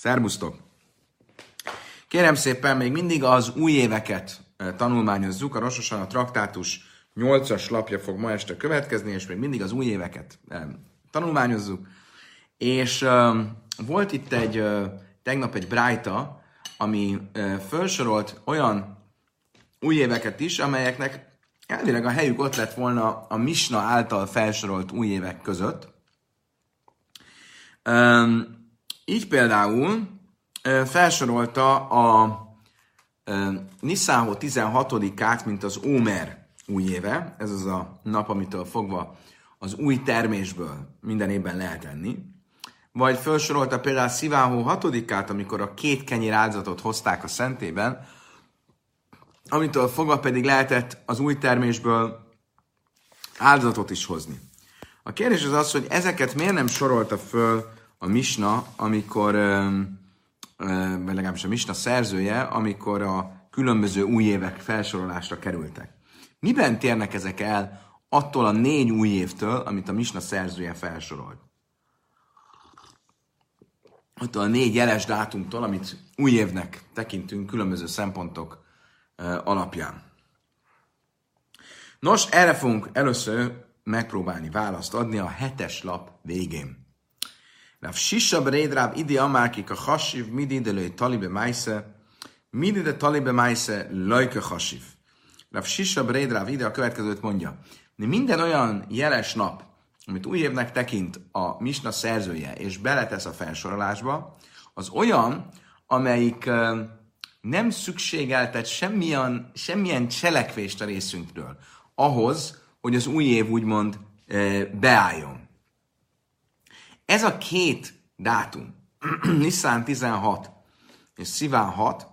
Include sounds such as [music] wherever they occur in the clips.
Szerbusztok! Kérem szépen, még mindig az új éveket eh, tanulmányozzuk. A Rososan a traktátus 8-as lapja fog ma este következni, és még mindig az új éveket eh, tanulmányozzuk. És uh, volt itt egy, tegnap egy brájta, ami uh, felsorolt olyan új éveket is, amelyeknek elvileg a helyük ott lett volna a Misna által felsorolt új évek között. Így például felsorolta a Nisszáho 16-át, mint az Ómer új éve, ez az a nap, amitől fogva az új termésből minden évben lehet enni. Vagy felsorolta például Sziváhó 6-át, amikor a két kenyér áldozatot hozták a szentében, amitől fogva pedig lehetett az új termésből áldozatot is hozni. A kérdés az az, hogy ezeket miért nem sorolta föl a Misna, amikor, vagy legalábbis a Misna szerzője, amikor a különböző új évek felsorolásra kerültek. Miben térnek ezek el attól a négy új évtől, amit a Misna szerzője felsorolt? Attól a négy jeles dátumtól, amit új évnek tekintünk különböző szempontok alapján. Nos, erre fogunk először megpróbálni választ adni a hetes lap végén. Rav Shisha bered Rav Idi Amárkik a Hasiv Midi de lőj Talibe Maise, Midi de Talibe Maise lőjke Hasiv. Rav Shisha bered Rav Idi a következőt mondja. De minden olyan jeles nap, amit új évnek tekint a Misna szerzője, és beletesz a felsorolásba, az olyan, amelyik nem szükségeltet semmilyen, semmilyen cselekvést a részünkről ahhoz, hogy az új év úgymond beálljon. Ez a két dátum, [clears throat] Nissan 16 és Sziván 6,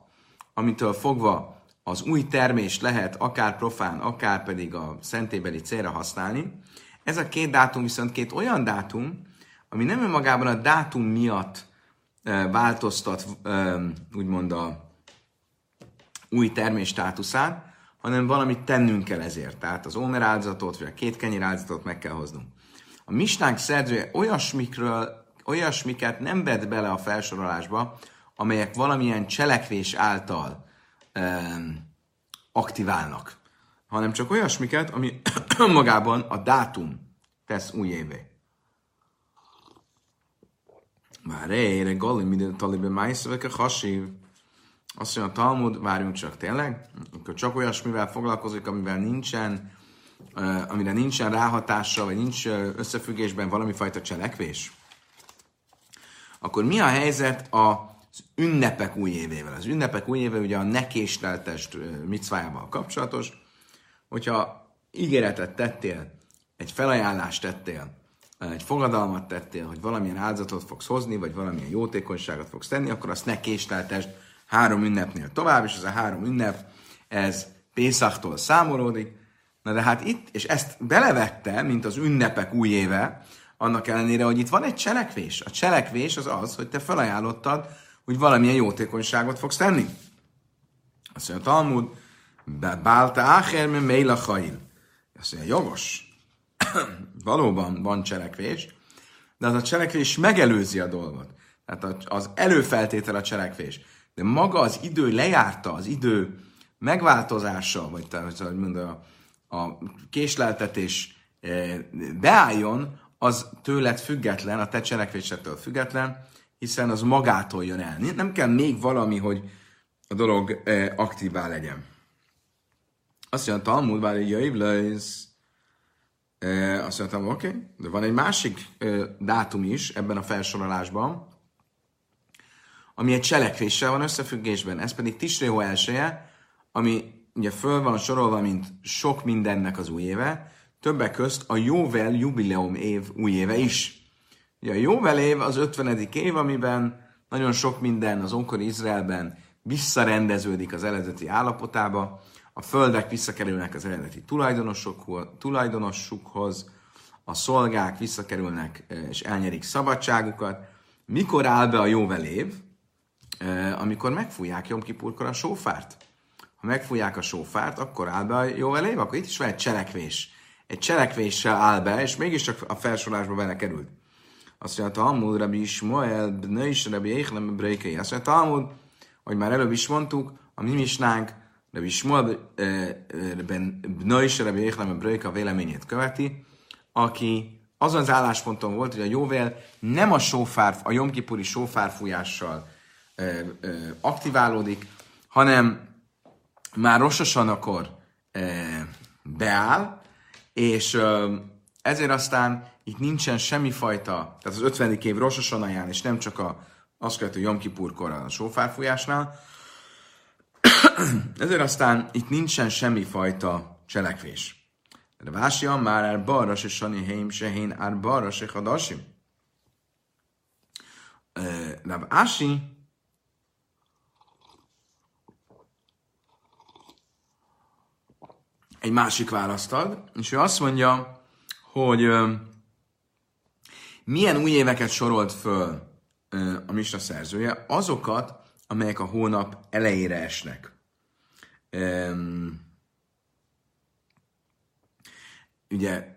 amitől fogva az új termés lehet akár profán, akár pedig a szentébeli célra használni, ez a két dátum viszont két olyan dátum, ami nem önmagában a dátum miatt változtat úgymond a új termés státuszát, hanem valamit tennünk kell ezért. Tehát az ómer áldozatot, vagy a két kenyér áldozatot meg kell hoznunk. A misnánk szerzője olyasmikről, olyasmiket nem vett bele a felsorolásba, amelyek valamilyen cselekvés által um, aktiválnak, hanem csak olyasmiket, ami [clears throat] magában a dátum tesz újévé. Már ére, Gali, minden talibe májszövek a hasív. Azt mondja a Talmud, várjunk csak tényleg, akkor csak olyasmivel foglalkozik, amivel nincsen amire nincsen ráhatása, vagy nincs összefüggésben valami fajta cselekvés, akkor mi a helyzet az ünnepek új évével? Az ünnepek új éve ugye a nekésleltest micvájával kapcsolatos, hogyha ígéretet tettél, egy felajánlást tettél, egy fogadalmat tettél, hogy valamilyen áldozatot fogsz hozni, vagy valamilyen jótékonyságot fogsz tenni, akkor azt ne késleltest három ünnepnél tovább, és ez a három ünnep, ez Pészaktól számolódik, Na de hát itt, és ezt belevette, mint az ünnepek új éve, annak ellenére, hogy itt van egy cselekvés. A cselekvés az az, hogy te felajánlottad, hogy valamilyen jótékonyságot fogsz tenni. Azt mondja, Talmud, Bálta Ácher, Méla Chail. Azt mondja, jogos. [clears throat] Valóban van cselekvés, de az a cselekvés megelőzi a dolgot. Tehát az előfeltétel a cselekvés. De maga az idő lejárta, az idő megváltozása, vagy tehát, hogy mondja, a késleltetés eh, beálljon, az tőled független, a te cselekvésettől független, hiszen az magától jön el. Nem kell még valami, hogy a dolog eh, aktívá legyen. Azt mondja, Talmud, várj, jöjj, lesz. Eh, azt mondtam, oké, okay. de van egy másik dátum is ebben a felsorolásban, ami egy cselekvéssel van összefüggésben, ez pedig Tisrého elsője, ami ugye föl van sorolva, mint sok mindennek az új éve, többek közt a Jóvel jubileum év új éve is. Ugye a Jóvel év az 50. év, amiben nagyon sok minden az onkori Izraelben visszarendeződik az eredeti állapotába, a földek visszakerülnek az eredeti tulajdonosukhoz, a szolgák visszakerülnek és elnyerik szabadságukat. Mikor áll be a Jóvel év? Amikor megfújják Jom Kipurkor a sófárt megfújják a sófárt, akkor áll be a jó elév, akkor itt is van egy cselekvés. Egy cselekvéssel áll be, és mégiscsak a felsorolásba bele került. Azt mondja, Talmud, Rabbi Ismael, Bnei is Rabbi Eichlem, Breikei. Azt mondja, Talmud, hogy már előbb is mondtuk, a mi misnánk, Rabbi Ismael, Bnei is Rabbi Eichlem, Breika véleményét követi, aki azon az állásponton volt, hogy a jóvél nem a sófár, a jomkipuri sófárfújással ö, aktiválódik, hanem már rososan akkor ö, beáll, és ö, ezért aztán itt nincsen semmifajta, tehát az 50. év rososanaján, és nem csak a, azt követő Jomkipurkor a sófárfújásnál, [clears throat] ezért aztán itt nincsen semmifajta cselekvés. Vási már ár balra se sani heim se hén ár balra se hadasim. Rav Ási egy másik választ ad, és ő azt mondja, hogy milyen új éveket sorolt föl a Misna szerzője, azokat, amelyek a hónap elejére esnek. Ugye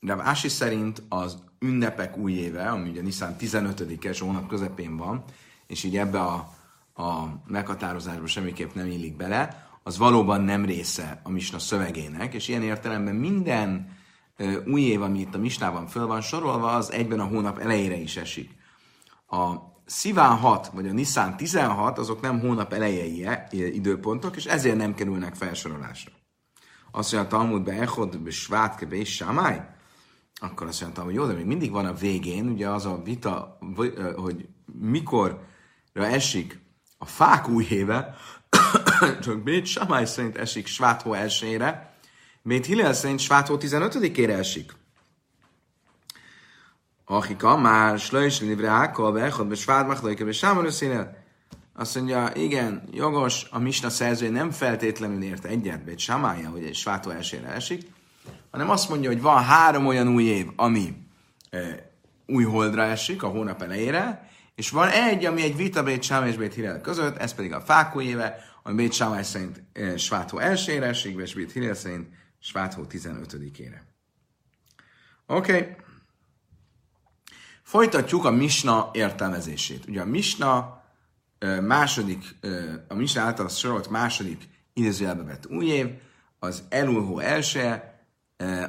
Rav Ási szerint az ünnepek új éve, ami ugye Nisztán 15-es hónap közepén van, és így ebbe a, a meghatározásba semmiképp nem illik bele, az valóban nem része a Misna szövegének, és ilyen értelemben minden új év, ami itt a Misnában föl van sorolva, az egyben a hónap elejére is esik. A Sziván 6, vagy a Nisztán 16, azok nem hónap elejei időpontok, és ezért nem kerülnek felsorolásra azt mondja a Talmudba, Echod, be Svátke, be Sámály, akkor azt mondta, hogy jó, de még mindig van a végén, ugye az a vita, hogy mikorra esik a fák új éve, [coughs] csak Bét Samály szerint esik Sváthó elsőjére, Bét Hillel szerint Sváthó 15-ére esik. Achika már slöjs livre ákol, be echod, be svát machlajke, be sámar azt mondja, igen, jogos, a Misna szerzője nem feltétlenül ért egyet, Bét Samája, hogy egy svátó elsőre esik, hanem azt mondja, hogy van három olyan új év, ami e, új holdra esik a hónap elejére, és van egy, ami egy vita Bét Sámály és Bét Hillel között, ez pedig a fák új éve, ami Bét Sámály szerint e, svátó elsőre és Bét Hillel szerint svátó 15-ére. Oké. Okay. Folytatjuk a Misna értelmezését. Ugye a Misna második, a Misna által sorolt második idézőjelbe vett új év, az Elulhó első,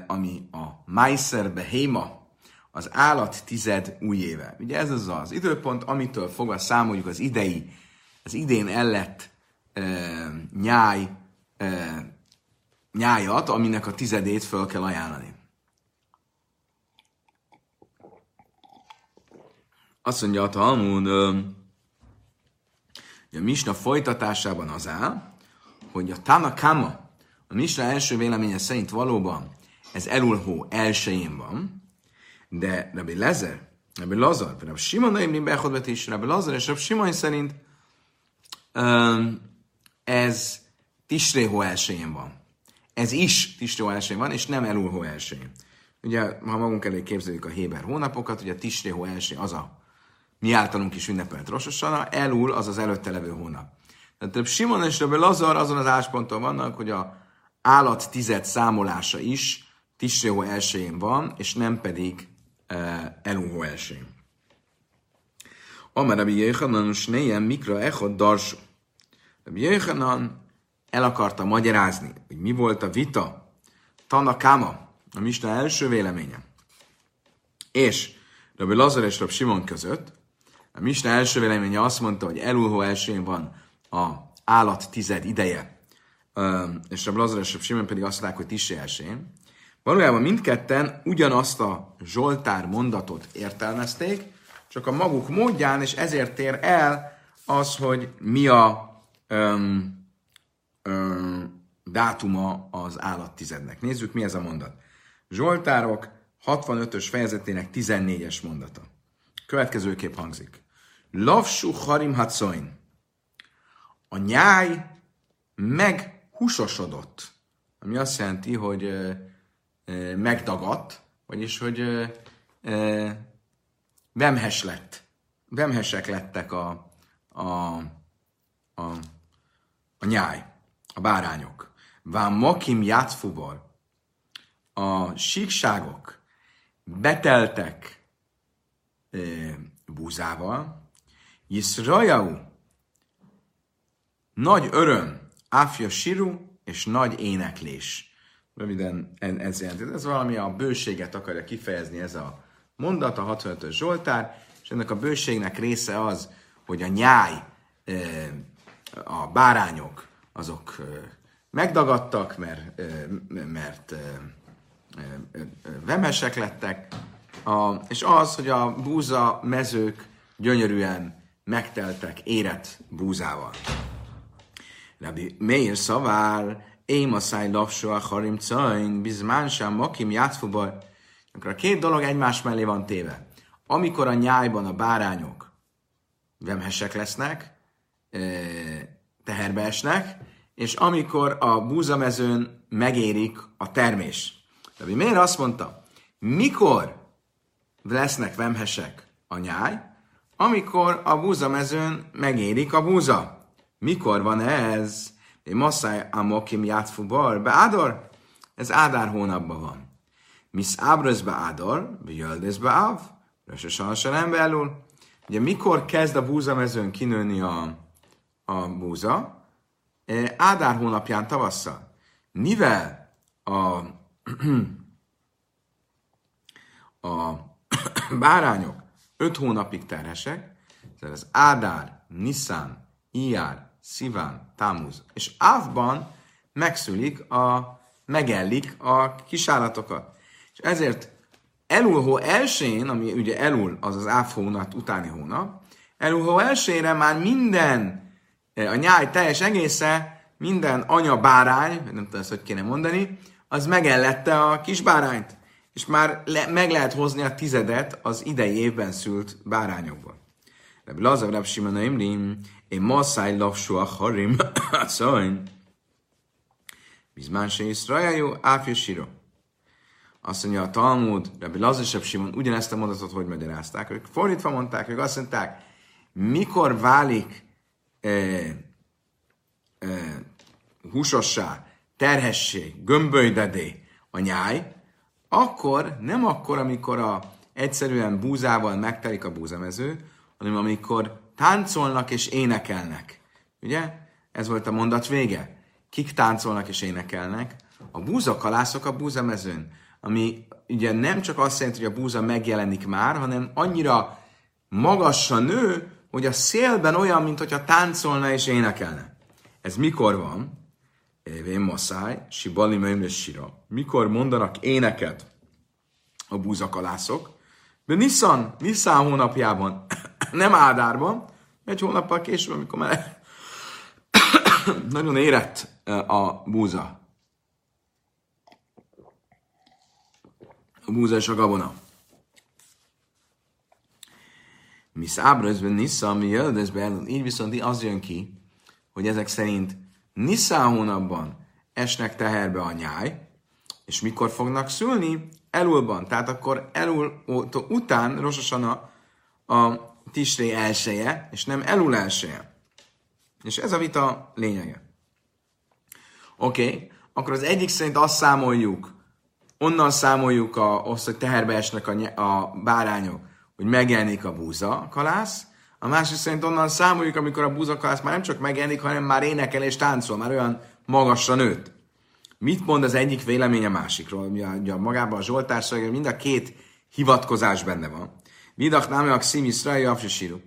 ami a Meiser Behema, az állat tized új éve. Ugye ez az az időpont, amitől fogva számoljuk az idei, az idén ellett nyáj, nyájat, aminek a tizedét föl kell ajánlani. Azt mondja a Talmud, a Misna folytatásában az áll, hogy a Tanakama, a Misna első véleménye szerint valóban ez Elulhó elsőjén van, de Rabbi Lezer, Rabbi Lazar, Rabbi Simon Naimrin Bechodvet is, Rabbi Lazar és Rabbi Simon szerint um, ez Tisréhó elsőjén van. Ez is Tisréhó elsőjén van, és nem Elulhó elsőjén. Ugye, ha magunk elé képzeljük a Héber hónapokat, ugye Tisréhó első az a mi általunk is ünnepelt Rososana, Elul az az előtte levő hónap. Tehát több Simon és több Lazar azon az ásponton vannak, hogy a állat tized számolása is Tisréhó elsőjén van, és nem pedig uh, Elulhó elsőjén. Amar Rabbi Jéhanan Sneyen Mikra Echod Darsó. Rabbi Jéhanan el akarta magyarázni, hogy mi volt a vita. Tanakama, a Mista első véleménye, és Rabbi Lazar és Rabbi Simon között, a Misna első véleménye azt mondta, hogy elulhó elsőjén van a állat tized ideje, és a Blazar és a Simon pedig azt mondták, hogy tisé elsőjén. Valójában mindketten ugyanazt a Zsoltár mondatot értelmezték, csak a maguk módján, és ezért tér el az, hogy mi a um, um, dátuma az állattizednek. Nézzük, mi ez a mondat. Zsoltárok 65-ös fejezetének 14-es mondata. Következőképp hangzik. Lavsu harim hatzoin. A nyáj meghúsosodott. Ami azt jelenti, hogy ö, ö, megdagadt, vagyis, hogy ö, ö, vemhes lett. Vemhesek lettek a, a, a, a nyáj, a bárányok. Vám makim játszfubar. A síkságok beteltek e, búzával. Yisrajau, nagy öröm, áfja siru, és nagy éneklés. Röviden ez jelenti. Ez valami a bőséget akarja kifejezni ez a mondat, a 65-ös Zsoltár, és ennek a bőségnek része az, hogy a nyáj, a bárányok, azok megdagadtak, mert, mert vemesek lettek, és az, hogy a búza mezők gyönyörűen megteltek érett búzával. Rabbi Meir szavál, én a száj lapsó a harim cain, bizmán sem makim játszfuba. Akkor a két dolog egymás mellé van téve. Amikor a nyájban a bárányok vemhesek lesznek, teherbe esnek, és amikor a búzamezőn megérik a termés. De miért azt mondta, mikor lesznek vemhesek a nyáj, amikor a búzamezőn megérik a búza. Mikor van ez? Masszáj Amokim Játfu Bar, Beádor? Ez Ádár hónapban van. Miss Ábröz Beádor, Jöldez Beáv, Rösösen nem belül. Ugye mikor kezd a búzamezőn kinőni a, a búza? E, Ádár hónapján tavasszal. Mivel a, [clears throat] a [clears throat] bárányok öt hónapig terhesek, ez az Ádár, Niszán, Iyár, Sziván, Támuz, és Ávban megszülik a, megellik a kisállatokat. És ezért Elulhó elsőn, ami ugye elul, az az áv hónap utáni hónap, elulhó elsőre már minden, a nyáj teljes egésze, minden anya bárány, nem tudom ezt, hogy kéne mondani, az megellette a kis bárányt, és már le, meg lehet hozni a tizedet az idei évben szült bárányokból. Rabbi Lazar, Rabbi Simon Imrim, én masszáj lassú a harim, [coughs] szóval, bizmán se Iszrajájú, áfja síró. Azt mondja a Talmud, Rabbi Lazar, Simon ugyanezt a mondatot hogy magyarázták. Ők fordítva mondták, ők azt mondták, mikor válik e, e, húsossá, terhesség, gömbölydedé a nyáj, akkor nem akkor, amikor a, egyszerűen búzával megtelik a búzamező, hanem amikor táncolnak és énekelnek. Ugye? Ez volt a mondat vége. Kik táncolnak és énekelnek? A búzakalászok a búzamezőn. Ami ugye nem csak azt jelenti, hogy a búza megjelenik már, hanem annyira magasra nő, hogy a szélben olyan, mint hogyha táncolna és énekelne. Ez mikor van? Évén maszáj, sibali sira. Mikor mondanak éneket a búzakalászok? De Nissan, Nissan hónapjában, [coughs] nem Ádárban, egy hónappal később, amikor már [coughs] nagyon érett a búza. A búza és a gabona. Mi szábrözben Nissan, mi jöldözben, így viszont az jön ki, hogy ezek szerint Niszán hónapban esnek teherbe a nyáj, és mikor fognak szülni? Elulban. Tehát akkor elul után rososan a, a tisré elsője, és nem elul elsője. És ez a vita lényege. Oké, okay. akkor az egyik szerint azt számoljuk, onnan számoljuk a, azt, hogy teherbe esnek a, a bárányok, hogy megjelenik a búza kalász, a másik szerint onnan számoljuk, amikor a búzakalász már nem csak megjelenik, hanem már énekel és táncol, már olyan magasra nőtt. Mit mond az egyik vélemény a másikról? Ugye, ugye magában a Zsoltár szöveg, mind a két hivatkozás benne van. Vidach námeak szimi síru.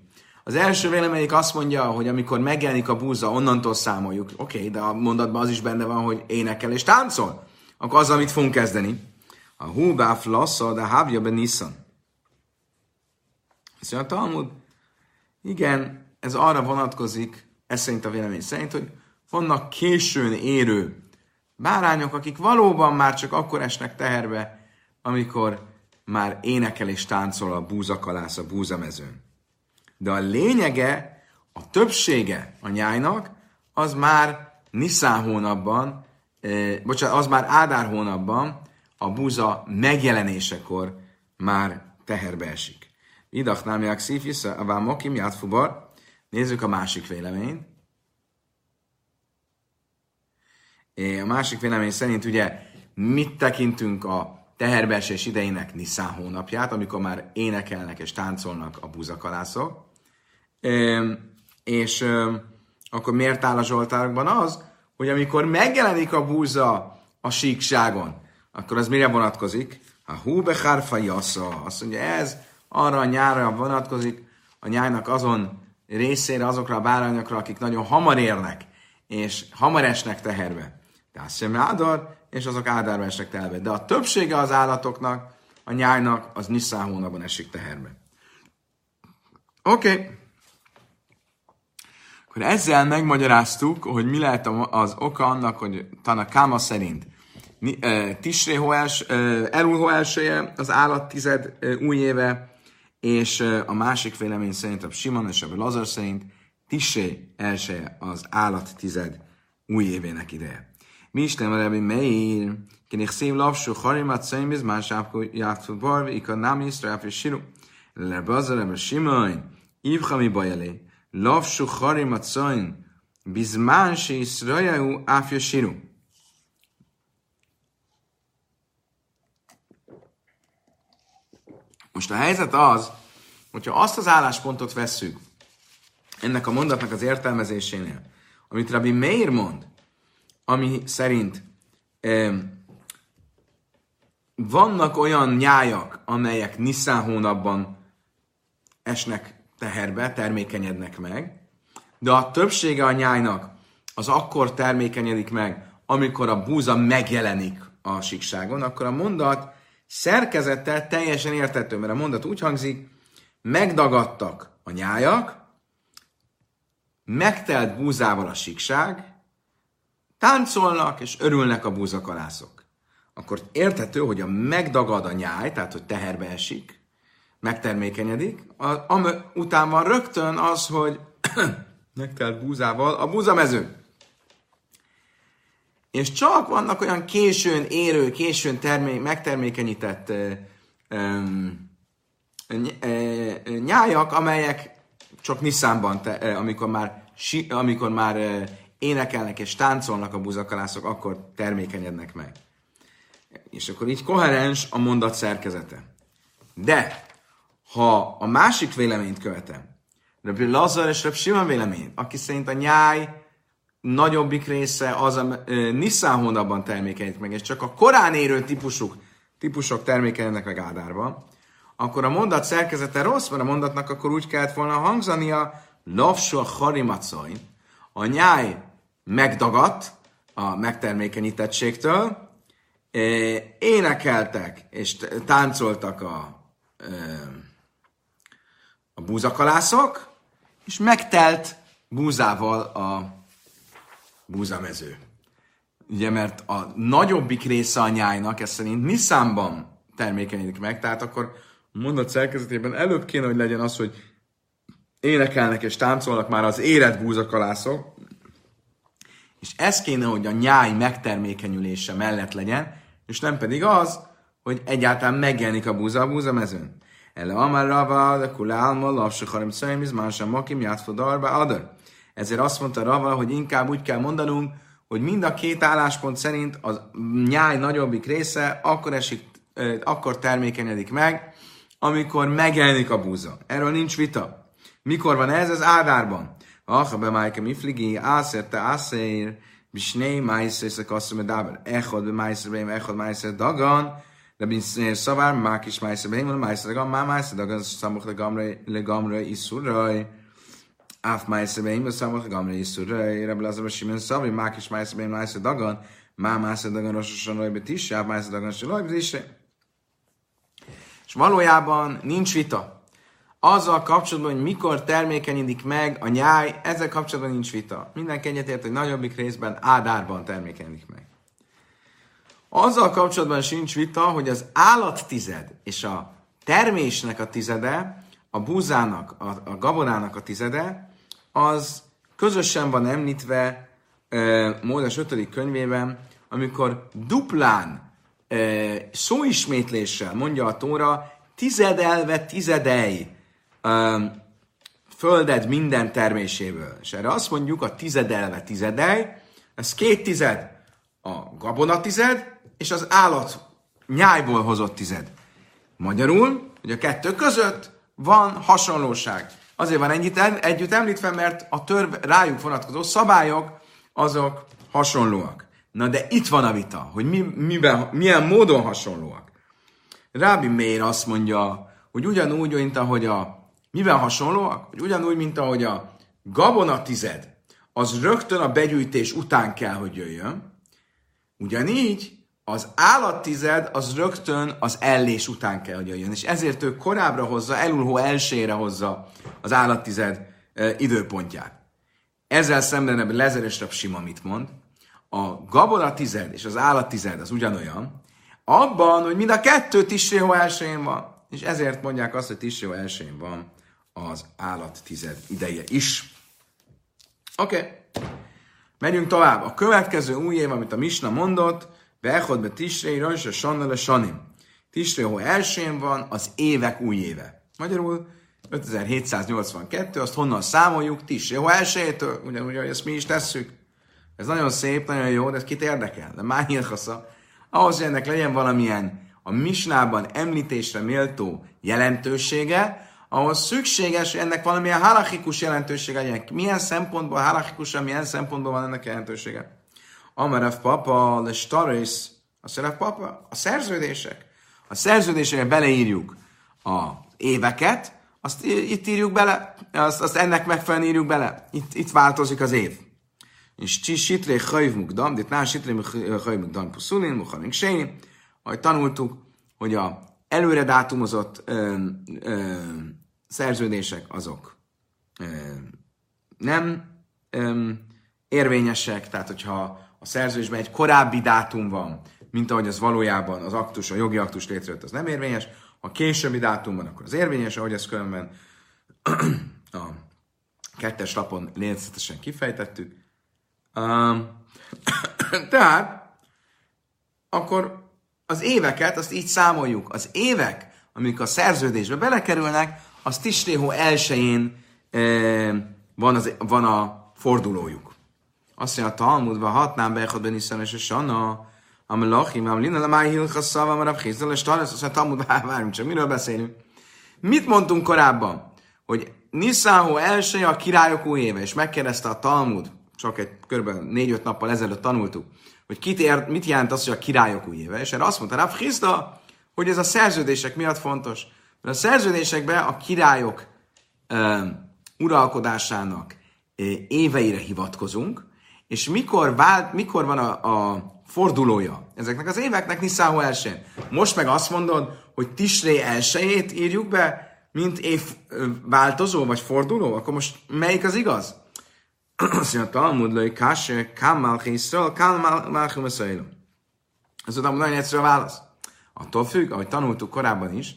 Az első véleményik azt mondja, hogy amikor megjelenik a búza, onnantól számoljuk. Oké, okay, de a mondatban az is benne van, hogy énekel és táncol. Akkor az, amit fogunk kezdeni. A húbáf lassza, de hávja be Nissan. Azt mondja a Talmud, igen, ez arra vonatkozik, ez szerint a vélemény szerint, hogy vannak későn érő bárányok, akik valóban már csak akkor esnek teherbe, amikor már énekel és táncol a búzakalász a búzamezőn. De a lényege, a többsége a nyájnak, az már Niszán hónapban, eh, bocsánat, az már Ádár hónapban a búza megjelenésekor már teherbe esik. Idach nem jak szífisz, a vámokim játfubar. Nézzük a másik véleményt. A másik vélemény szerint ugye mit tekintünk a teherbeesés idejének Niszán hónapját, amikor már énekelnek és táncolnak a búzakalászok. És akkor miért áll a Zsoltárokban az, hogy amikor megjelenik a búza a síkságon, akkor az mire vonatkozik? A húbe hárfa jassza. Azt mondja, ez arra a nyárra vonatkozik, a nyájnak azon részére, azokra a bárányokra, akik nagyon hamar érnek, és hamar esnek teherbe. Azt sem ádor, és azok ádárba esnek teherbe. De a többsége az állatoknak, a nyájnak, az Nisztán hónapban esik teherbe. Oké. Okay. Akkor ezzel megmagyaráztuk, hogy mi lehet az oka annak, hogy Tana Káma szerint Tisré Hoás, Elul Hoáseje az állat tized új éve, és a másik vélemény szerint, a Simon és a Lazar szerint Tisré elsője az állat tized új évének ideje. Mi is nem Rebbi Meir, kinek szív lapsú harimat szaiméz, más játszott barvi, ikad nem iszra, és siru. Rebbe az Rebbe Simon, Ivchami bajelé, lapsú harimat szain, bizmán se iszrajáú, áfja siru. Most a helyzet az, hogyha azt az álláspontot vesszük ennek a mondatnak az értelmezésénél, amit Rabbi Meir mond, ami szerint eh, vannak olyan nyájak, amelyek Nisztán hónapban esnek teherbe, termékenyednek meg, de a többsége a nyájnak az akkor termékenyedik meg, amikor a búza megjelenik a síkságon, akkor a mondat szerkezettel teljesen értető, mert a mondat úgy hangzik, megdagadtak a nyájak, megtelt búzával a síkság, táncolnak és örülnek a búzakalászok. Akkor értető, hogy a megdagad a nyáj, tehát hogy teherbe esik, megtermékenyedik, a, után van rögtön az, hogy [coughs] megtelt búzával a búzamező. És csak vannak olyan későn érő, későn termé- megtermékenyített ö, ö, ö, nyájak, amelyek csak Nisszánban, te, amikor már, si, amikor már énekelnek és táncolnak a buzakalászok, akkor termékenyednek meg. És akkor így koherens a mondat szerkezete. De, ha a másik véleményt követem, Rabbi Lazar és Rabbi Simon vélemény, aki szerint a nyáj nagyobbik része az a Nisztán hónapban termékenyít meg, és csak a korán érő típusuk, típusok termékenyednek meg Ádárban, akkor a mondat szerkezete rossz, mert a mondatnak akkor úgy kellett volna hangzania, Lavsu a harimacoin, a nyáj megdagadt a megtermékenyítettségtől, énekeltek és táncoltak a, a búzakalászok, és megtelt búzával a búzamező. Ugye, mert a nagyobbik része a nyájnak, ez szerint Nisszánban termékenyedik meg, tehát akkor mondat szerkezetében előbb kéne, hogy legyen az, hogy énekelnek és táncolnak már az érett búzakalászok, és ez kéne, hogy a nyáj megtermékenyülése mellett legyen, és nem pedig az, hogy egyáltalán megjelenik a búza a búza mezőn. Ele rava, de kulálma, lapsa harim szöjm, izmánsam makim, játszva darba, adar. Ezért azt mondta Rava, hogy inkább úgy kell mondanunk, hogy mind a két álláspont szerint a nyáj nagyobbik része akkor esik, akkor termékenyedik meg, amikor megjelenik a búza. Erről nincs vita. Mikor van ez? Ez Ádárban. Acha be májke mifligi, ászer te ászér, bisné májszer szakasszum a dáber. Echod be májszer beim, echod májszer dagan, de bin szavár, mák is májszer beim, májszer dagan, má májszer dagan, szamuch le gamre iszurraj. Áf májszer beim, szamuch le gamre iszurraj. Rebbe Lazar Simen Szabri, mák is májszer beim, májszer dagan, má májszer dagan, rososan raj betisse, áf májszer dagan, se raj betisse. És valójában nincs vita azzal kapcsolatban, hogy mikor termékenyedik meg a nyáj, ezzel kapcsolatban nincs vita. Mindenki egyetért, hogy nagyobbik részben ádárban termékenyedik meg. Azzal kapcsolatban sincs vita, hogy az állattized és a termésnek a tizede, a búzának, a, a gabonának a tizede, az közösen van említve e, Mózes 5. könyvében, amikor duplán e, szóismétléssel mondja a Tóra, tizedelve tizedei, um, földed minden terméséből. És erre azt mondjuk a tizedelve tizedej, ez két tized a gabona tized, és az állat nyájból hozott tized. Magyarul, hogy a kettő között van hasonlóság. Azért van ennyit együtt említve, mert a törv rájuk vonatkozó szabályok, azok hasonlóak. Na de itt van a vita, hogy mi, miben, milyen módon hasonlóak. Rábi Mér azt mondja, hogy ugyanúgy, mint ahogy a mivel hasonlóak? Hogy ugyanúgy, mint ahogy a gabona tized, az rögtön a begyűjtés után kell, hogy jöjjön. Ugyanígy az állattized az rögtön az ellés után kell, hogy jöjjön. És ezért ő korábbra hozza, elulhó elsőre hozza az állattized időpontját. Ezzel szemben lezeres Sima mit mond? A gabona tized és az állattized az ugyanolyan, abban, hogy mind a kettő Tisréhó elsőjén van. És ezért mondják azt, hogy Tisréhó elsőjén van az állat tized ideje is. Oké. Okay. Megyünk tovább. A következő új év, amit a Misna mondott, Beechod be Tisrei, Rajs a Sannele Sanim. Tisrei hó elsőn van az évek új éve. Magyarul 5782, azt honnan számoljuk? Tisrei hó elsőjétől, ugyanúgy, hogy ezt mi is tesszük. Ez nagyon szép, nagyon jó, de ez kit érdekel? De már hilchasza. Ahhoz, hogy ennek legyen valamilyen a misnában említésre méltó jelentősége, ahhoz szükséges, hogy ennek valamilyen halachikus jelentősége legyen. Milyen szempontból halachikusan, milyen szempontból van ennek jelentősége? Amarev papa, le staris, a papa, a szerződések. A szerződésekre beleírjuk a éveket, azt itt írjuk bele, azt, azt ennek megfelelően írjuk bele. Itt, itt változik az év. És csi sitré hajv mukdam, itt nál sitré hajv mukdam puszulin, muhanik séni, ahogy tanultuk, hogy a előre dátumozott ö, ö, szerződések azok ö, nem ö, érvényesek, tehát hogyha a szerződésben egy korábbi dátum van, mint ahogy az valójában az aktus, a jogi aktus létrejött, az nem érvényes. Ha későbbi dátum van, akkor az érvényes, ahogy ezt különben [clears throat] a kettes lapon részletesen kifejtettük. Um, [clears throat] tehát, akkor az éveket, azt így számoljuk. Az évek, amik a szerződésbe belekerülnek, az Tistéhó elsőjén e, van, az, van a fordulójuk. Azt mondja, a Talmudva hatnám bechad ben Iszan és a Sana, a Melachim, a Lina, a Máj Hilchaszav, a Rav Chizal, és Talasz, azt mondja, Talmud, [laughs] várjunk csak, miről beszélünk? Mit mondtunk korábban? Hogy Niszáhó elsője a királyok új éve, és megkérdezte a Talmud, csak egy kb. 4-5 nappal ezelőtt tanultuk, hogy kit ér, mit jelent az, hogy a királyok új éve, és erre azt mondta Rav Chizda, hogy ez a szerződések miatt fontos. Mert a szerződésekben a királyok uh, uralkodásának éveire hivatkozunk, és mikor, vált, mikor van a, a fordulója ezeknek az éveknek Niszáhu elsőn. Most meg azt mondod, hogy Tisré elsőjét írjuk be, mint év változó vagy forduló, akkor most melyik az igaz? [clears throat] Azt mondja, Talmud lőj, káse, kám malchiszről, kám malchiszről. Ez a nagyon egyszerű a válasz. Attól függ, ahogy tanultuk korábban is,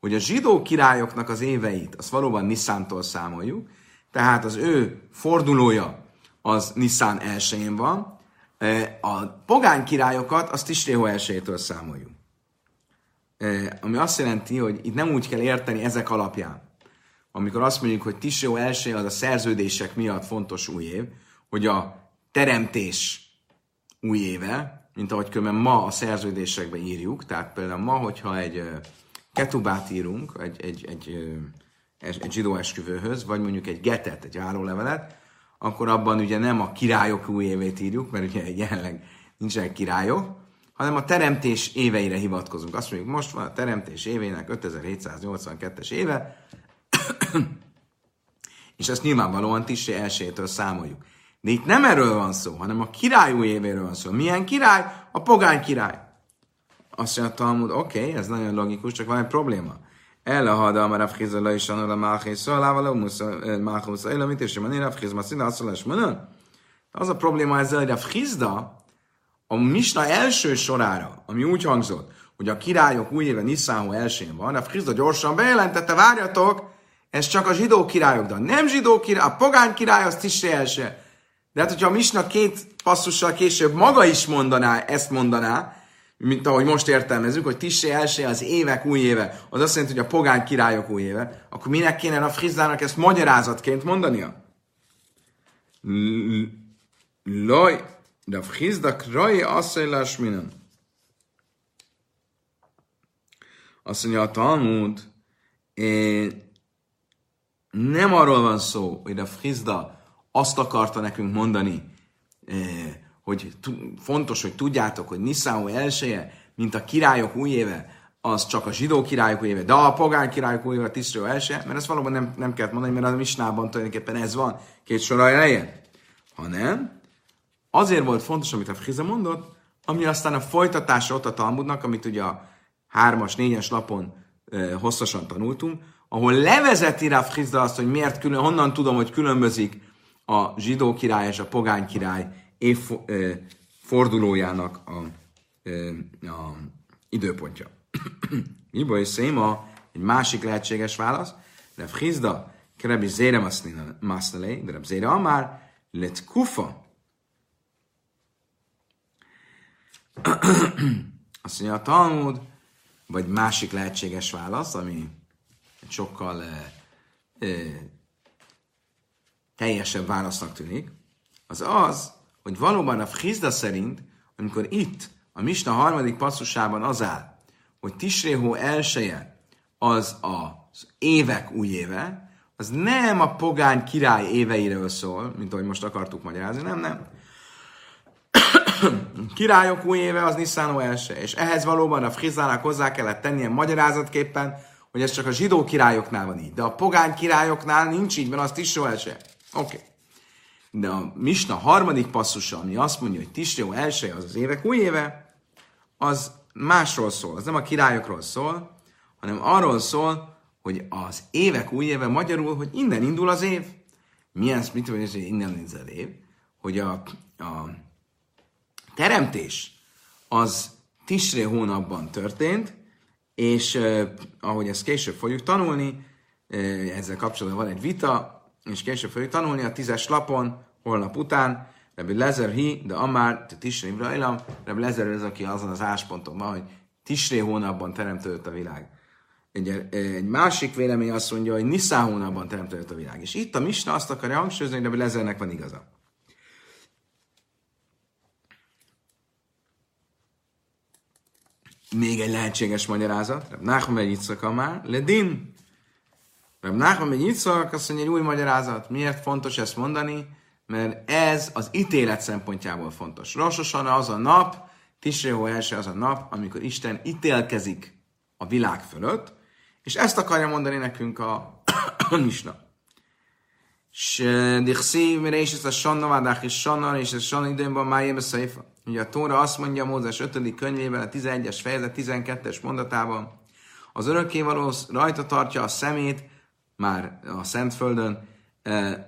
hogy a zsidó királyoknak az éveit, azt valóban Niszántól számoljuk, tehát az ő fordulója az Nissan elsőjén van, a pogány királyokat azt Tisrého elsőjétől számoljuk. Ami azt jelenti, hogy itt nem úgy kell érteni ezek alapján, amikor azt mondjuk, hogy Tisrého elsője az a szerződések miatt fontos új év, hogy a teremtés új éve, mint ahogy különben ma a szerződésekben írjuk, tehát például ma, hogyha egy ketubát írunk, egy, egy, egy, egy, egy zsidó esküvőhöz, vagy mondjuk egy getet, egy állólevelet, akkor abban ugye nem a királyok új évét írjuk, mert ugye jelenleg nincsenek királyok, hanem a teremtés éveire hivatkozunk. Azt mondjuk, most van a teremtés évének 5782-es éve, [clears throat] és ezt nyilvánvalóan Tissé elsőjétől számoljuk. De itt nem erről van szó, hanem a király új évéről van szó. Milyen király? A pogány király. Azt mondja a Talmud, oké, okay, ez nagyon logikus, csak van egy probléma. El a hada, amara fchiza la is anul a máhé szalával, a máhúsza eh, élamit, és manira fchiz maszina, asszalás manon. Az a probléma ezzel, hogy a fchizda a misna első sorára, ami úgy hangzott, hogy a királyok új éve Niszáhó elsőn van, a fchizda gyorsan bejelentette, várjatok, ez csak a zsidó királyok, de a nem zsidó király, a pogány király az tisé első. De hát, hogyha a misna két passzussal később maga is mondaná, ezt mondaná, mint ahogy most értelmezünk, hogy Tissé első az évek új éve, az azt jelenti, hogy a pogány királyok új éve, akkor minek kéne a Frizdának ezt magyarázatként mondania? Loj, de a Frizda kraj asszajlás minen. Azt mondja a Talmud, nem arról van szó, hogy a Frizda azt akarta nekünk mondani, hogy fontos, hogy tudjátok, hogy Niszáó elsője, mint a királyok új éve, az csak a zsidó királyok új éve, de a pogány királyok új éve a tisztről első, mert ezt valóban nem, nem kellett mondani, mert a misnában tulajdonképpen ez van, két sor elején. Hanem azért volt fontos, amit a Friza mondott, ami aztán a folytatása ott a Talmudnak, amit ugye a hármas, négyes lapon e, hosszasan tanultunk, ahol levezeti rá Frizda azt, hogy miért külön, honnan tudom, hogy különbözik a zsidó király és a pogány király évfordulójának a, a időpontja. [clears throat] Mi baj, széma, egy másik lehetséges válasz, de Frizda, Kerebi Zére Masznalé, de Zére Amár, lett kufa. [clears throat] Azt mondja a Talmud, vagy másik lehetséges válasz, ami sokkal e, e, teljesebb válasznak tűnik, az az, hogy valóban a Frizda szerint, amikor itt, a Misna harmadik passzusában az áll, hogy Tisréhó elsője az az évek új éve, az nem a pogány király éveiről szól, mint ahogy most akartuk magyarázni, nem, nem. [coughs] Királyok új éve az Nisztánó első, és ehhez valóban a Frizának hozzá kellett tennie magyarázatképpen, hogy ez csak a zsidó királyoknál van így, de a pogány királyoknál nincs így, mert az Tisró első. Oké. Okay. De a Misna harmadik passzusa, ami azt mondja, hogy Tisró első az az évek új éve, az másról szól, az nem a királyokról szól, hanem arról szól, hogy az évek új éve magyarul, hogy innen indul az év. Milyen, mit mondja, hogy innen indul az év? Hogy a, a teremtés az Tisré hónapban történt, és eh, ahogy ezt később fogjuk tanulni, eh, ezzel kapcsolatban van egy vita, és később fogjuk tanulni a tízes lapon, holnap után, Rebbi Lezer hi, de Amár, te Tisré Ibrahim, Rebbi Lezer az, aki azon az ásponton van, hogy Tisré hónapban teremtődött a világ. Egy, egy másik vélemény azt mondja, hogy Niszá hónapban teremtődött a világ. És itt a Misna azt akarja hangsúlyozni, hogy Rebbi Lezernek van igaza. Még egy lehetséges magyarázat. Reb Nachman egy már, Ledin. Reb Nachman egy Yitzhak, azt mondja egy új magyarázat. Miért fontos ezt mondani? mert ez az ítélet szempontjából fontos. Rososan az a nap, Tisréhó első az a nap, amikor Isten ítélkezik a világ fölött, és ezt akarja mondani nekünk a, a [coughs] misna. Dichszív, mire is ez a sanna és sanna, és ez sanna időnben májébe széfa. Ugye a Tóra azt mondja Mózes 5. könyvében, a 11-es fejezet 12-es mondatában, az örökkévaló rajta tartja a szemét, már a Szentföldön,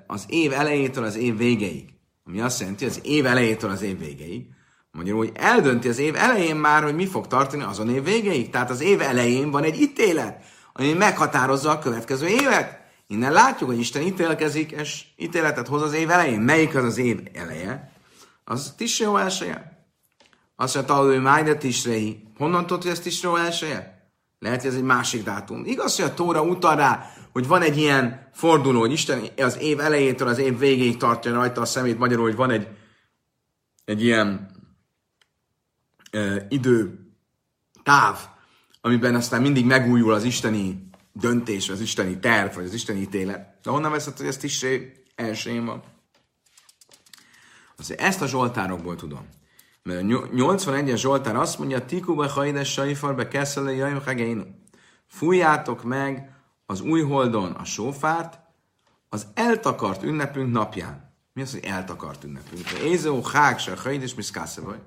az év elejétől az év végéig. Ami azt jelenti, az év elejétől az év végéig. Magyarul, hogy eldönti az év elején már, hogy mi fog tartani azon év végéig. Tehát az év elején van egy ítélet, ami meghatározza a következő évet. Innen látjuk, hogy Isten ítélkezik, és ítéletet hoz az év elején. Melyik az az év eleje? Az Tisreo elsője. Azt mondja, hogy Májde Tisrei. Honnan tudod, hogy ez Tisreo elsője? Lehet, hogy ez egy másik dátum. Igaz, hogy a Tóra utal rá, hogy van egy ilyen forduló, hogy Isten az év elejétől az év végéig tartja rajta a szemét, magyarul, hogy van egy, egy ilyen e, idő táv, amiben aztán mindig megújul az isteni döntés, az isteni terv, vagy az isteni ítélet. De honnan veszed, hogy ez Tisré elsőjén van? Azért ezt a Zsoltárokból tudom. Mert a 81-es Zsoltár azt mondja, Tikuba hajdes sajfarbe keszele jaim Fújjátok meg az új holdon a sófárt, az eltakart ünnepünk napján. Mi az, hogy eltakart ünnepünk? Ézó, hák, se, hajd és vagy.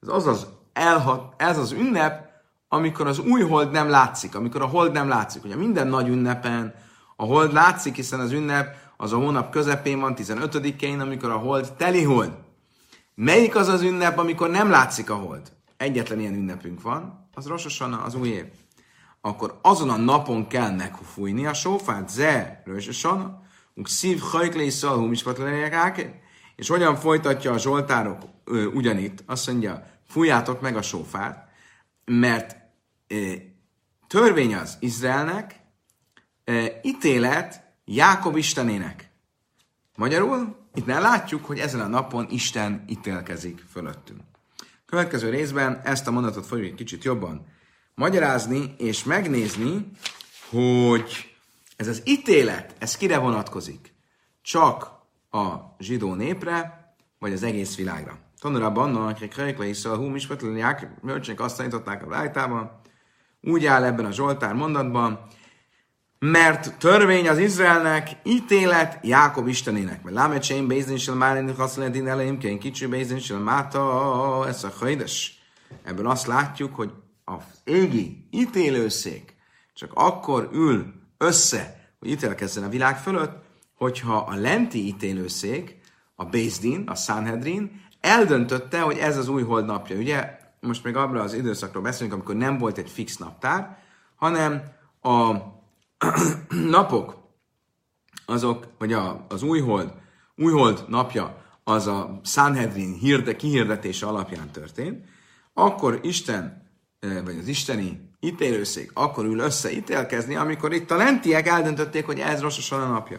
Ez az az, elhat, ez az ünnep, amikor az új hold nem látszik, amikor a hold nem látszik. Ugye minden nagy ünnepen a hold látszik, hiszen az ünnep az a hónap közepén van, 15-én, amikor a hold teli hold. Melyik az az ünnep, amikor nem látszik a hold? Egyetlen ilyen ünnepünk van, az Rososan az új év akkor azon a napon kell megfújni a sófát, ze, rösösana, uk szív hajklé szalhum is és hogyan folytatja a zsoltárok ö, ugyanitt, azt mondja, fújjátok meg a sófát, mert ö, törvény az Izraelnek, ö, ítélet Jákob Istenének. Magyarul itt nem látjuk, hogy ezen a napon Isten ítélkezik fölöttünk. Következő részben ezt a mondatot fogjuk egy kicsit jobban magyarázni és megnézni, hogy ez az ítélet, ez kire vonatkozik? Csak a zsidó népre, vagy az egész világra. Tanulában, akik le is szól, hú, mispetlenják, bölcsénk azt tanították a rájtában, úgy áll ebben a Zsoltár mondatban, mert törvény az Izraelnek, ítélet Jákob Istenének. Mert lámecseim bézénsel már ennek azt lehet kén kicsi bézénsel máta, ez a hajdes. Ebből azt látjuk, hogy az égi ítélőszék csak akkor ül össze, hogy ítélkezzen a világ fölött, hogyha a lenti ítélőszék, a Bézdin, a Sanhedrin eldöntötte, hogy ez az új holdnapja. Ugye most még abra az időszakról beszélünk, amikor nem volt egy fix naptár, hanem a [clears throat] napok, azok, vagy a, az új hold, új hold napja, az a Sanhedrin hírde, kihirdetése alapján történt, akkor Isten, vagy az isteni ítélőszék akkor ül össze ítélkezni, amikor itt a lentiek eldöntötték, hogy ez rososan a napja.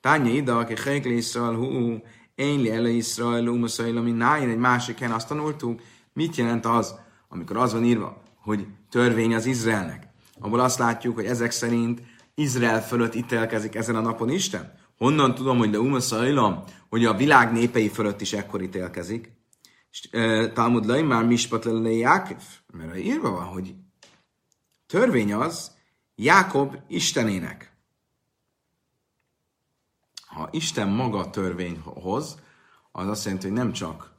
Tánya ida, aki Hegli hú, én li ele Iszrael, umaszail, ami nájén egy másik helyen azt tanultuk, mit jelent az, amikor az van írva, hogy törvény az Izraelnek. Abból azt látjuk, hogy ezek szerint Izrael fölött ítélkezik ezen a napon Isten. Honnan tudom, hogy de umaszailom, hogy a világ népei fölött is ekkor ítélkezik? Talmud Lai már mispat le Jákov, mert írva van, hogy törvény az Jákob Istenének ha Isten maga törvény hoz, az azt jelenti, hogy nem csak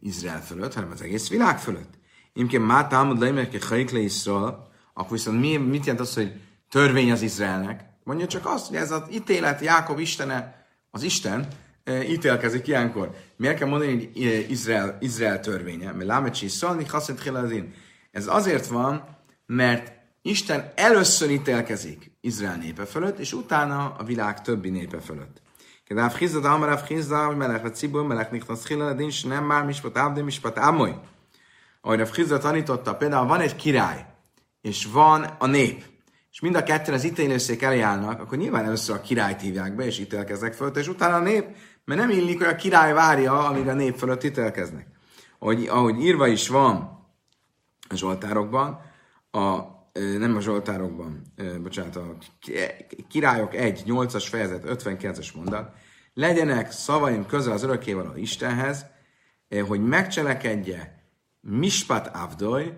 Izrael fölött, hanem az egész világ fölött. Imként már támad le, mert hajik le Izrael, akkor viszont mi, mit jelent az, hogy törvény az Izraelnek? Mondja csak azt, hogy ez az ítélet, Jákob Istene, az Isten, ítélkezik ilyenkor. Miért kell mondani, hogy Izrael, Izrael törvénye? Mert lámecsi szalni, haszent Ez azért van, mert Isten először ítélkezik Izrael népe fölött, és utána a világ többi népe fölött. Kedáv Chizda, Amarav Chizda, hogy melech cibur, melech nichtasz chilaladin, és nem már mispat ávde, mispat ámoly. Ahogy a Chizda tanította, például van egy király, és van a nép, és mind a ketten az ítélőszék elé állnak, akkor nyilván először a királyt hívják be, és ítélkeznek föl, és utána a nép, mert nem illik, hogy a király várja, amíg a nép fölött ítélkeznek. Ahogy, ahogy írva is van a Zsoltárokban, a nem a Zsoltárokban, bocsánat, a Királyok 1, 8-as fejezet, 59-es mondat, legyenek szavaim közel az örökkévaló Istenhez, hogy megcselekedje Mispat Avdoy,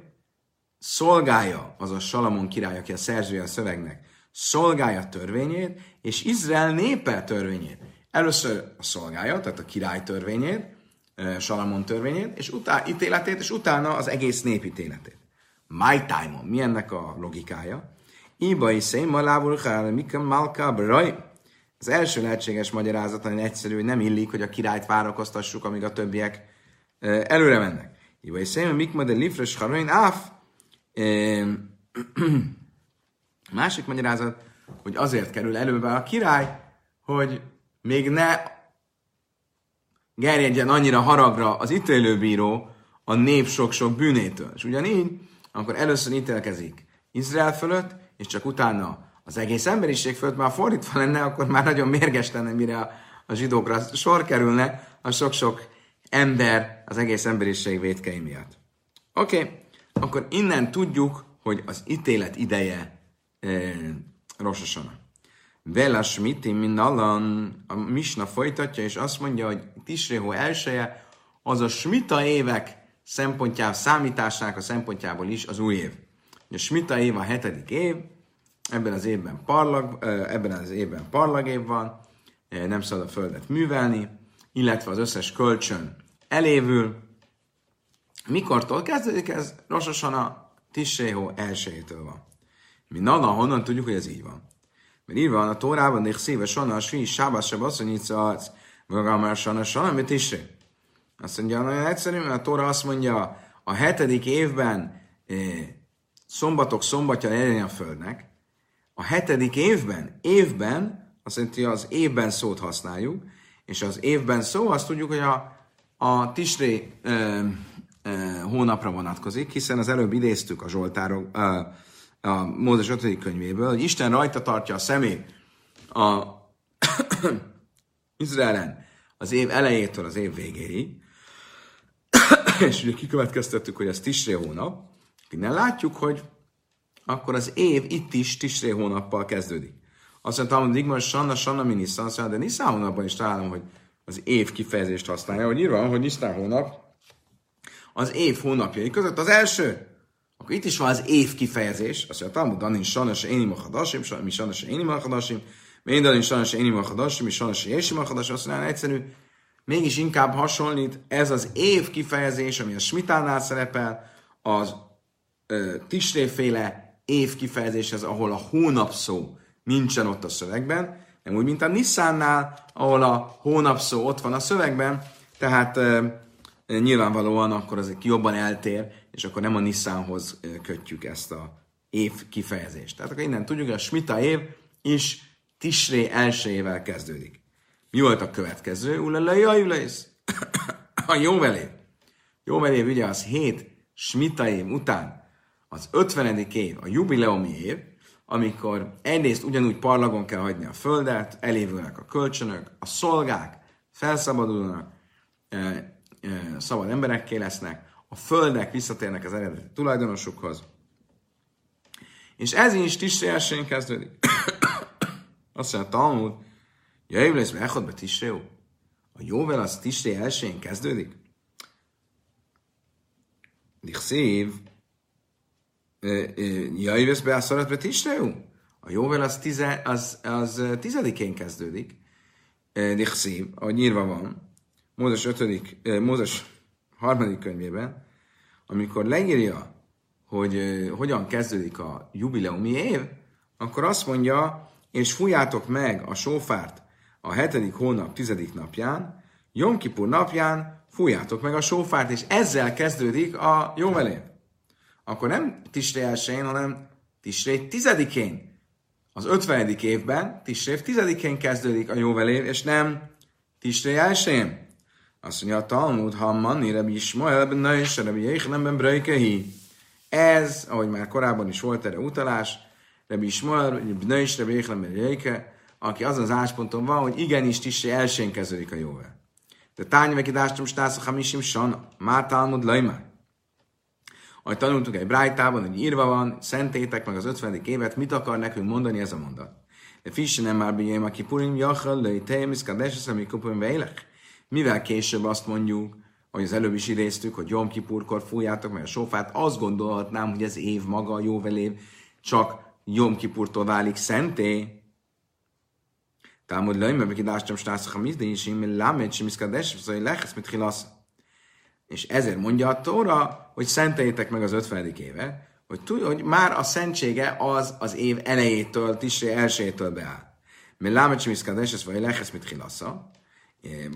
szolgálja, az a Salamon király, aki a szerzője a szövegnek, szolgálja törvényét, és Izrael népe törvényét. Először a szolgálja, tehát a király törvényét, Salamon törvényét, és utána ítéletét, és utána az egész nép ítéletét. My time mi ennek a logikája? Iba is szém, malábul mika malka braj. Az első lehetséges magyarázat nagyon egyszerű, hogy nem illik, hogy a királyt várakoztassuk, amíg a többiek előre mennek. Iba is szém, mikma de lifres haroin áf. [clears throat] Másik magyarázat, hogy azért kerül előbe a király, hogy még ne gerjedjen annyira haragra az ítélőbíró a nép sok-sok bűnétől. És ugyanígy akkor először ítélkezik Izrael fölött, és csak utána az egész emberiség fölött már fordítva lenne, akkor már nagyon mérges lenne, mire a, a zsidókra sor kerülne a sok-sok ember az egész emberiség vétkei miatt. Oké, okay. akkor innen tudjuk, hogy az ítélet ideje e, Rososana. Vela Smiti Minnalan a Misna folytatja, és azt mondja, hogy Tisréhó elsője az a Smita évek szempontjából, számításának a szempontjából is az új év. A Smita év a hetedik év, ebben az évben parlag, ebben az évben parlag év van, nem szabad a földet művelni, illetve az összes kölcsön elévül. Mikortól kezdődik ez? Rososan a Tisséhó elsőjétől van. Mi nana, honnan tudjuk, hogy ez így van? Mert írva van a Tórában, de szíve sana, a svi, sábás, se basszonyítsa, az, vagy sana, sana, mit Tisséhó. Azt mondja, nagyon egyszerű, mert a Tóra azt mondja, a hetedik évben eh, szombatok szombatja legyen a földnek, a hetedik évben, évben, azt jelenti, az évben szót használjuk, és az évben szó, azt tudjuk, hogy a, a Tisré e, e, hónapra vonatkozik, hiszen az előbb idéztük a Zsoltárok, a, a Mózes 5. könyvéből, hogy Isten rajta tartja a szemét a [coughs] Izraelen az év elejétől az év végéig, [coughs] és ugye kikövetkeztettük, hogy ez Tisré hónap, Innen látjuk, hogy akkor az év itt is Tisré hónappal kezdődik. Azt mondta, hogy Digmar Sanna, Sanna, mi azt mondja, de Nisztán hónapban is találom, hogy az év kifejezést használja, hogy írva, hogy Nisztán hónap az év hónapjai között az első. Akkor itt is van az év kifejezés, azt mondja, Talmud Danin Sanna, se Énim a Hadasim, mi Sanna, se Énim a Hadasim, mi Danin Sanna, se Énim a Hadasim, mi Sanna, se Jésim a Hadasim, azt mondja, egyszerű, mégis inkább hasonlít ez az év kifejezés, ami a Smitánál szerepel, az Tisréféle év kifejezéshez, ahol a hónap szó nincsen ott a szövegben, nem úgy, mint a Nissánnál, ahol a hónap szó ott van a szövegben, tehát nyilvánvalóan akkor az jobban eltér, és akkor nem a Nissanhoz kötjük ezt a év kifejezést. Tehát akkor innen tudjuk, hogy a Smita év is Tisré elsőjével kezdődik. Mi volt a következő? Ulalai ajulaisz. [coughs] A jóvelév. Jóvelév ugye az hét Smita év után az 50. év, a jubileumi év, amikor egyrészt ugyanúgy parlagon kell hagyni a földet, elévülnek a kölcsönök, a szolgák felszabadulnak, szabad emberekké lesznek, a földek visszatérnek az eredeti tulajdonosukhoz. És ez is Tisré elsőjén kezdődik. [coughs] Azt mondja, Talmud, jöjjön lesz echod be Tisréó. A jóvel az Tisré elsőjén kezdődik. Dichszív, Jaivesz be a szarat be Tisreú? A jóvel az, tize, az, az tizedikén kezdődik. Dichszív, ahogy írva van, Mózes 5. Mózes harmadik könyvében, amikor leírja, hogy hogyan kezdődik a jubileumi év, akkor azt mondja, és fújjátok meg a sófárt a hetedik hónap tizedik napján, Jom Kipur napján fújjátok meg a sófárt, és ezzel kezdődik a jóvelév akkor nem Tisré elsőjén, hanem Tisré tizedikén. Az ötvenedik évben Tisré tizedikén kezdődik a jóvelév, és nem Tisré elsőjén. Azt mondja a Talmud, ha manni Rabbi Ismael ben Nais, Rabbi Jéhenemben Brejkehi. Ez, ahogy már korábban is volt erre utalás, Rabbi Ismael, Rabbi Nais, Rabbi Jéhenemben Brejke, aki azon az ásponton van, hogy igenis Tisré elsőjén kezdődik a jóvel. De tányveki dástom stász a hamisim sana, má Talmud lajmár. Ahogy tanultuk egy brájtában, hogy írva van, szentétek meg az 50. évet, mit akar nekünk mondani ez a mondat? De fisse nem már bíjém, aki purim jachal, löj tejem, iszkadeses, ami kupum vélek. Mivel később azt mondjuk, hogy az előbb is idéztük, hogy Jom Kipurkor fújjátok meg a sofát, azt gondolhatnám, hogy az év maga, a jóvelév, csak Jom Kipurtól válik szenté. Támod löjm, mert kidástam stászak a mizdénysim, lámed sem iszkadeses, szóval lehesz, mit hilasz. És ezért mondja a Tóra, hogy szenteljétek meg az 50. éve, hogy, tudja, hogy már a szentsége az az év elejétől, Tisré elsőjétől beáll. Mert lámet iszkades, ez vagy lehez, mit hilasza.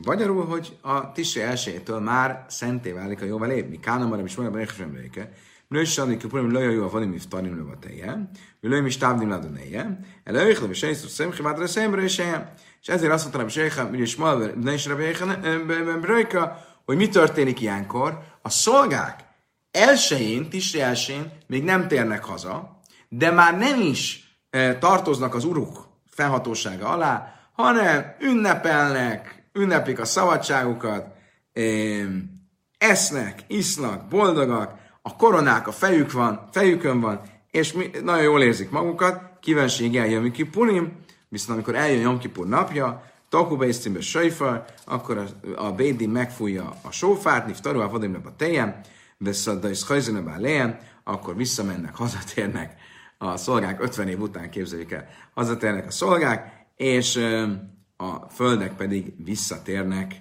Magyarul, hogy a Tisré elsőjétől már szenté válik a jóval. Mi kánamara is mondja, hogy nem réke. Nős Sani Kipurim lőja jó a vanim iftarim le vateje, lőjm is távnim ladonéje, előjük le és szemchi vádra szemre és És ezért azt mondtam, hogy Sejha, hogy ma, ne is rabéka, hogy mi történik ilyenkor. A szolgák elsőjén, Tisri elsőjén még nem térnek haza, de már nem is e, tartoznak az uruk felhatósága alá, hanem ünnepelnek, ünneplik a szabadságukat, esznek, isznak, boldogak, a koronák a fejük van, fejükön van, és mi, nagyon jól érzik magukat, kívánséggel jön ki Pulim, viszont amikor eljön Jom Kipur napja, Takubészcimbe sajfar, akkor a, a Bédi megfújja a sófárt, niftaru a vadimre a tejem, de is hajzene a akkor visszamennek, hazatérnek a szolgák, 50 év után képzeljük el, hazatérnek a szolgák, és a földek pedig visszatérnek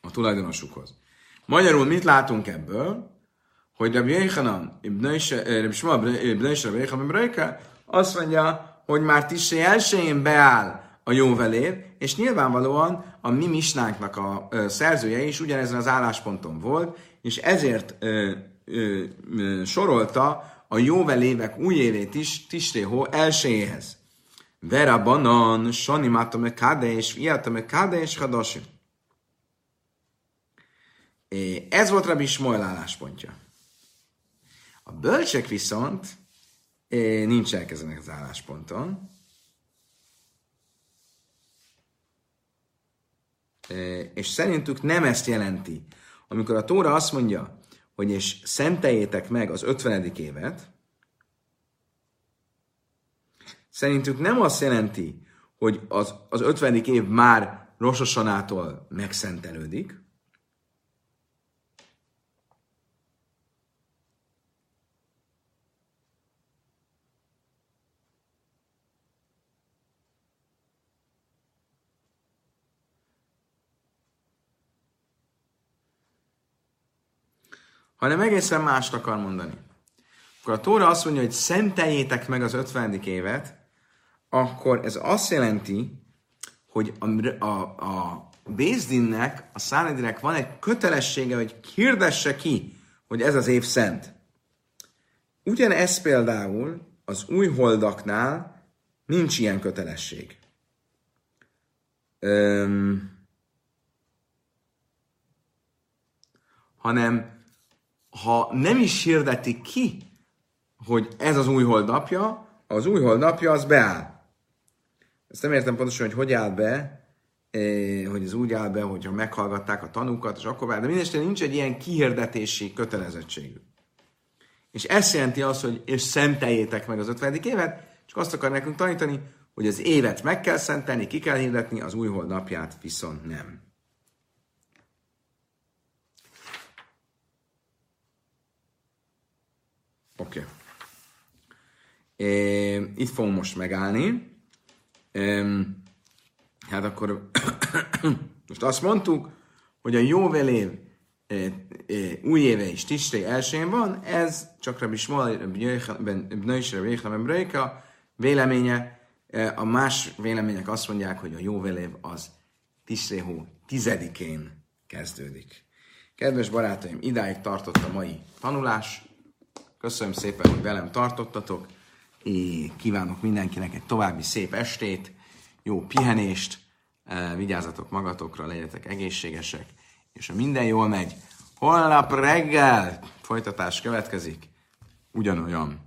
a tulajdonosukhoz. Magyarul mit látunk ebből? Hogy Rabbi Yechanan, Ibn Shmuel, Ibn Rabbi azt mondja, hogy már Tisré elsőjén beáll a jóvelév, és nyilvánvalóan a mi misnánknak a szerzője is ugyanezen az állásponton volt, és ezért ö, ö, ö, sorolta a jóvelévek új évét is Tisréhó elsőjéhez. Vera banan, Sani matame kádés, iatame kádés, hadasim. Ez volt Rabbi Ismoel álláspontja. A bölcsek viszont nincsenek ezen az állásponton. És szerintük nem ezt jelenti. Amikor a Tóra azt mondja, hogy és szenteljétek meg az 50. évet, szerintük nem azt jelenti, hogy az, az 50. év már Rososanától megszentelődik, hanem egészen mást akar mondani. Akkor a Tóra azt mondja, hogy szenteljétek meg az 50. évet, akkor ez azt jelenti, hogy a, a, a Bézdinnek, a Szánedinek van egy kötelessége, hogy hirdesse ki, hogy ez az év szent. Ugyanez például az új holdaknál nincs ilyen kötelesség. Öm, hanem ha nem is hirdetik ki, hogy ez az új holdnapja, az új holdnapja az beáll. Ezt nem értem pontosan, hogy hogy áll be, eh, hogy ez úgy áll be, hogyha meghallgatták a tanúkat, és akkor beáll. De mindesetre nincs egy ilyen kihirdetési kötelezettségű. És ez jelenti azt, hogy és szenteljétek meg az 50. évet, csak azt akar nekünk tanítani, hogy az évet meg kell szentelni, ki kell hirdetni, az új holdnapját viszont nem. Oké. Okay. Itt fogom most megállni. Hát akkor [coughs] most azt mondtuk, hogy a jóvelév új éve is Tisré elsőn van, ez csak Rabbi Shmuel ben Brejka véleménye. A más vélemények azt mondják, hogy a jóvelév az Tisréhó tizedikén kezdődik. Kedves barátaim, idáig tartott a mai tanulás. Köszönöm szépen, hogy velem tartottatok. Kívánok mindenkinek egy további szép estét, jó pihenést, eh, vigyázzatok magatokra, legyetek egészségesek, és ha minden jól megy, holnap reggel folytatás következik, ugyanolyan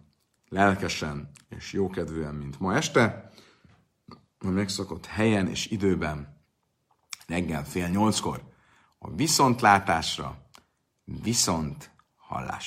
lelkesen és jókedvűen, mint ma este, a megszokott helyen és időben, reggel fél nyolckor, a viszontlátásra, viszont hallás.